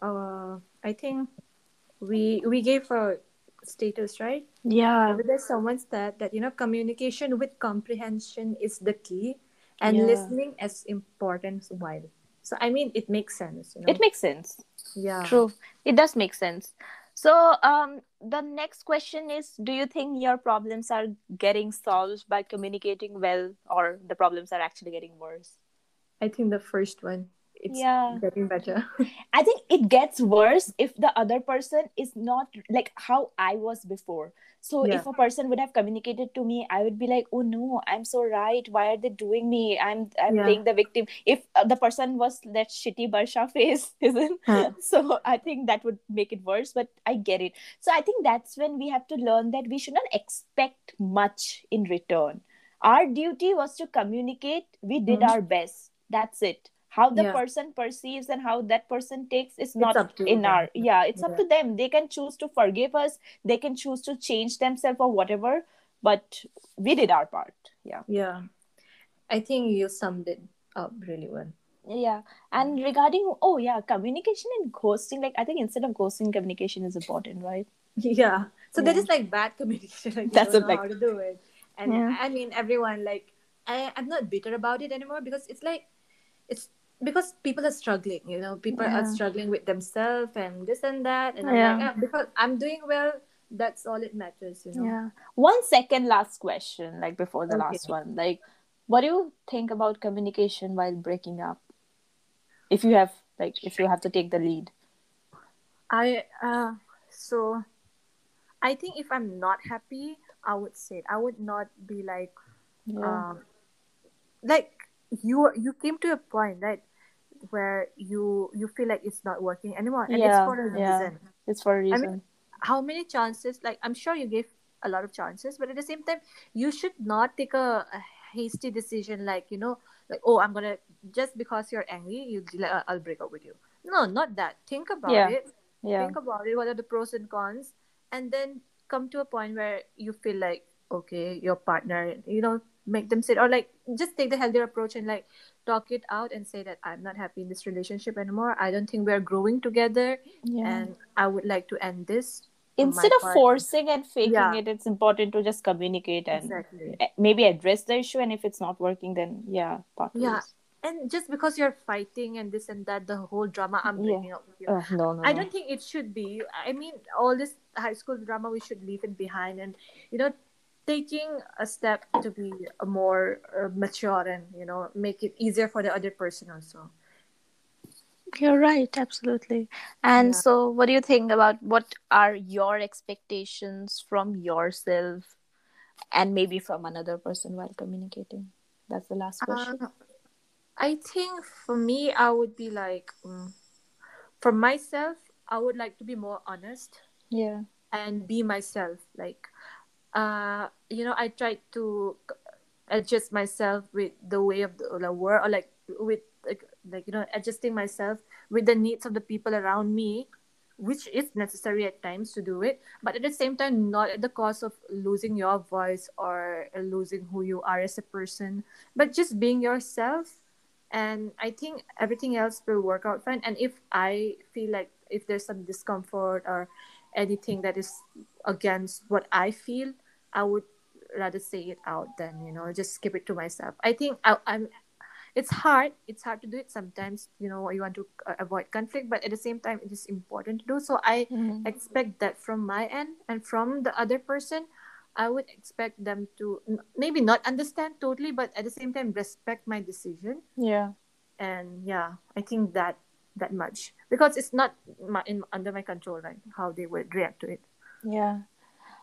uh i think we we gave a status right Yeah. But there's someone said that you know communication with comprehension is the key, and Yeah. listening as important as while. So I mean, it makes sense. You know? It makes sense. yeah. True. It does make sense. So, um, the next question is Do you think your problems are getting solved by communicating well, or the problems are actually getting worse? I think the first one it's Yeah. getting better. I think it gets worse if the other person is not like how I was before. So Yeah. if a person would have communicated to me, I would be like, "Oh no, I'm so right. Why are they doing me? I'm I'm Yeah. playing the victim." If uh, the person was that shitty Barasha face, isn't? Huh. So I think that would make it worse. But I get it. So I think that's when we have to learn that we should not expect much in return. Our duty was to communicate. We did Mhm. our best. That's it. How the Yeah. person perceives and how that person takes is not in them. our yeah it's up to them they can choose to forgive us they can choose to change themselves or whatever but we did our part yeah Yeah, I think you summed it up really well. yeah and regarding oh yeah communication and ghosting like i think instead of ghosting communication is important right Yeah. So that Yeah. is like bad communication. Like That's it, know like- how to do it. And Yeah. I mean, everyone like I I'm not bitter about it anymore because it's like it's because people are struggling. You know, people are struggling with themselves and this and that. And I'm Yeah. like, ah, because I'm doing well, that's all it matters. You know. yeah one second last question like before the Okay. last one like what do you think about communication while breaking up if you have like if you have to take the lead I uh so I think if I'm not happy, I would say it. I would not be like yeah um like you you came to a point right where you you feel like it's not working anymore and it's for a yeah. reason. It's for a mean, reason. how many chances like i'm sure you gave a lot of chances but at the same time you should not take a, a hasty decision like you know like oh i'm gonna just because you're angry you like, "Uh, i'll break up with you. No not that. Think about Yeah. it. yeah. Think about it what are the pros and cons and then come to a point where you feel like okay your partner you know make them sit or like just take the healthier approach and like talk it out and say that i'm not happy in this relationship anymore i don't think we're growing together yeah and i would like to end this instead of part. forcing and faking Yeah. it it's important to just communicate and exactly maybe address the issue and if it's not working then yeah part Yeah. and just because you're fighting and this and that the whole drama i'm Yeah. up with you Uh, no no I don't think it should be. I mean, all this high school drama, we should leave it behind, and you know, taking a step to be a more uh, mature and you know, make it easier for the other person also. You're right, absolutely. And Yeah. so, what do you think about what are your expectations from yourself and maybe from another person while communicating? That's the last question. Uh, I think for me, I would be like, mm, for myself, I would like to be more honest yeah. and be myself. Like, uh, you know, I tried to adjust myself with the way of the, the world, or like with like, like you know, adjusting myself with the needs of the people around me, which is necessary at times to do it. But at the same time, not at the cost of losing your voice or losing who you are as a person, but just being yourself. And I think everything else will work out fine. And if I feel like if there's some discomfort or anything that is against what I feel, I would rather say it out than you know just keep it to myself. I think I, I'm. It's hard. It's hard to do it sometimes. You know you want to uh, avoid conflict, but at the same time, it is important to do. So I Mhm. expect that from my end and from the other person. I would expect them to n- maybe not understand totally, but at the same time respect my decision Yeah. and yeah i think that that much because it's not my, in, under my control right how they would react to it Yeah.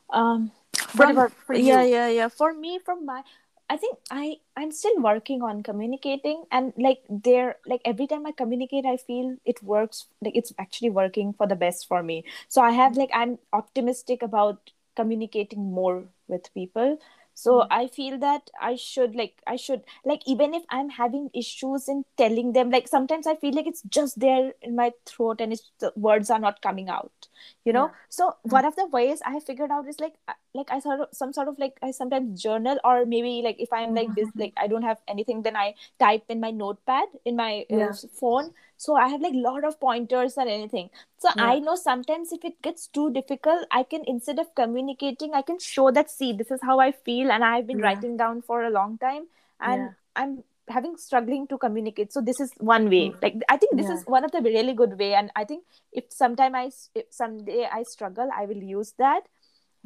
Um from about for you yeah, yeah, yeah. For me, from my I think I I'm still working on communicating and like there like every time I communicate I feel it works like it's actually working for the best for me. So I have like I'm optimistic about communicating more with people so Mm. i feel that i should like i should like even if i'm having issues in telling them like sometimes i feel like it's just there in my throat and it's the words are not coming out you know Yeah. so Mm. one of the ways i have figured out is like like i sort of some sort of like i sometimes journal or maybe like if i'm like this Mhm. like i don't have anything then i type in my notepad in my uh, Yeah. phone so i have like lot of pointers or anything so Yeah. i know sometimes if it gets too difficult i can instead of communicating i can show that see this is how i feel and i've been writing down for a long time and i'm having struggling to communicate so this is one way Mm. like i think this Yeah. is one of the really good way and i think if sometime i if someday i struggle i will use that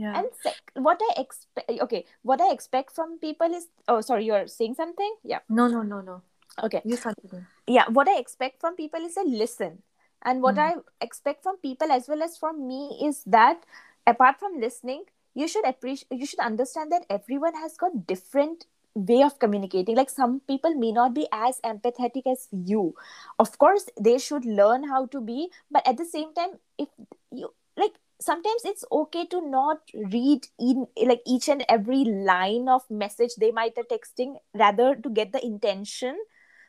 Yeah. and sec- what i expect okay what i expect from people is oh sorry you're saying something yeah no, no, no, no. okay You continue. yeah what i expect from people is a listen and what Mm. i expect from people as well as from me is that apart from listening you should appreciate you should understand that everyone has got different way of communicating. Like some people may not be as empathetic as you. Of course they should learn how to be but at the same time if you like sometimes it's okay to not read in like each and every line of message they might are texting rather to get the intention.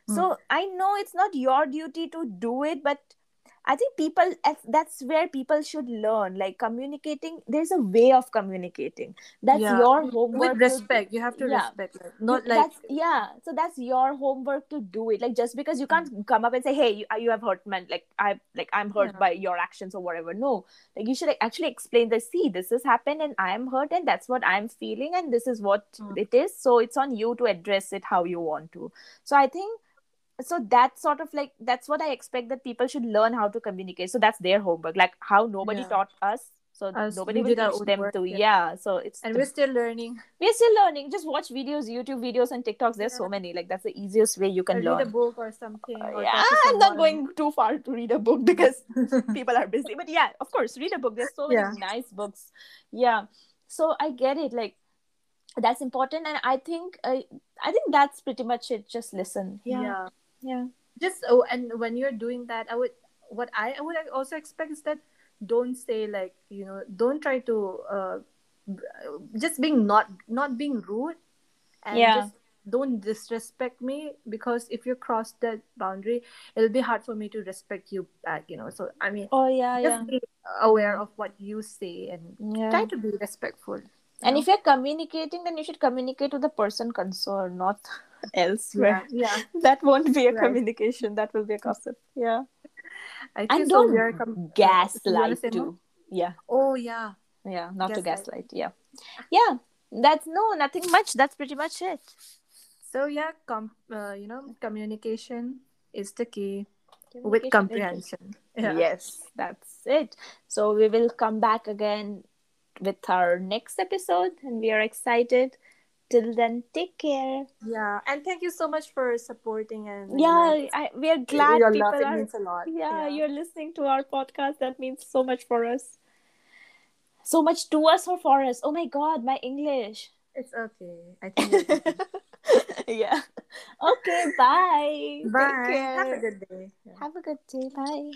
So hmm. i know it's not your duty to do it but i think people that's where people should learn like communicating there's a way of communicating that's Yeah. your With homework to- respect, you have to Yeah. respect. Like, not like that's yeah so that's your homework to do it like just because you can't come up and say hey you, you have hurt me like i like i'm hurt Yeah. by your actions or whatever no like you should like, actually explain that see this has happened and i'm hurt and that's what i'm feeling and this is what Mm. it is so it's on you to address it how you want to so i think so that's sort of like that's what i expect that people should learn how to communicate. So that's their homework like how nobody Yeah. taught us. So Us, nobody will teach them work, to yeah. yeah. so it's and the- we're still learning. we're still learning. Just watch videos youtube videos and tiktoks. There's so many like that's the easiest way you Or can read a book or something. Or yeah i'm not going too far to read a book because people are busy. But yeah of course read a book. There's so many Yeah. nice books. Yeah. So i get it like that's important. And i think uh, i think that's pretty much it. Just listen. Yeah yeah. yeah just oh and when you're doing that i would what i, I would also expect is that don't say like you know don't try to uh just being not not being rude and Yeah. just don't disrespect me because if you cross that boundary it'll be hard for me to respect you back you know so i mean oh yeah yeah just be aware of what you say and yeah try to be respectful and if you're communicating then you should communicate to the person concerned not elsewhere. Yeah, yeah. That won't be a Right. communication that will be a gossip yeah. I and don't are com- uh, gaslight more? too. Yeah. Oh yeah. Yeah not to Gaslight. gaslight yeah. Yeah that's no nothing much that's pretty much it. So yeah, com- uh, you know, communication is the key with comprehension. Yeah. yes that's it. So we will come back again with our next episode and we are excited till then take care Yeah, and thank you so much for supporting and yeah I, we are glad your people love. It are means a lot. yeah, you're listening to our podcast that means so much for us so much to us or for us oh my god my english it's okay. I think. yeah okay bye Take Bye. care. Have a good day. Yeah. have a good day bye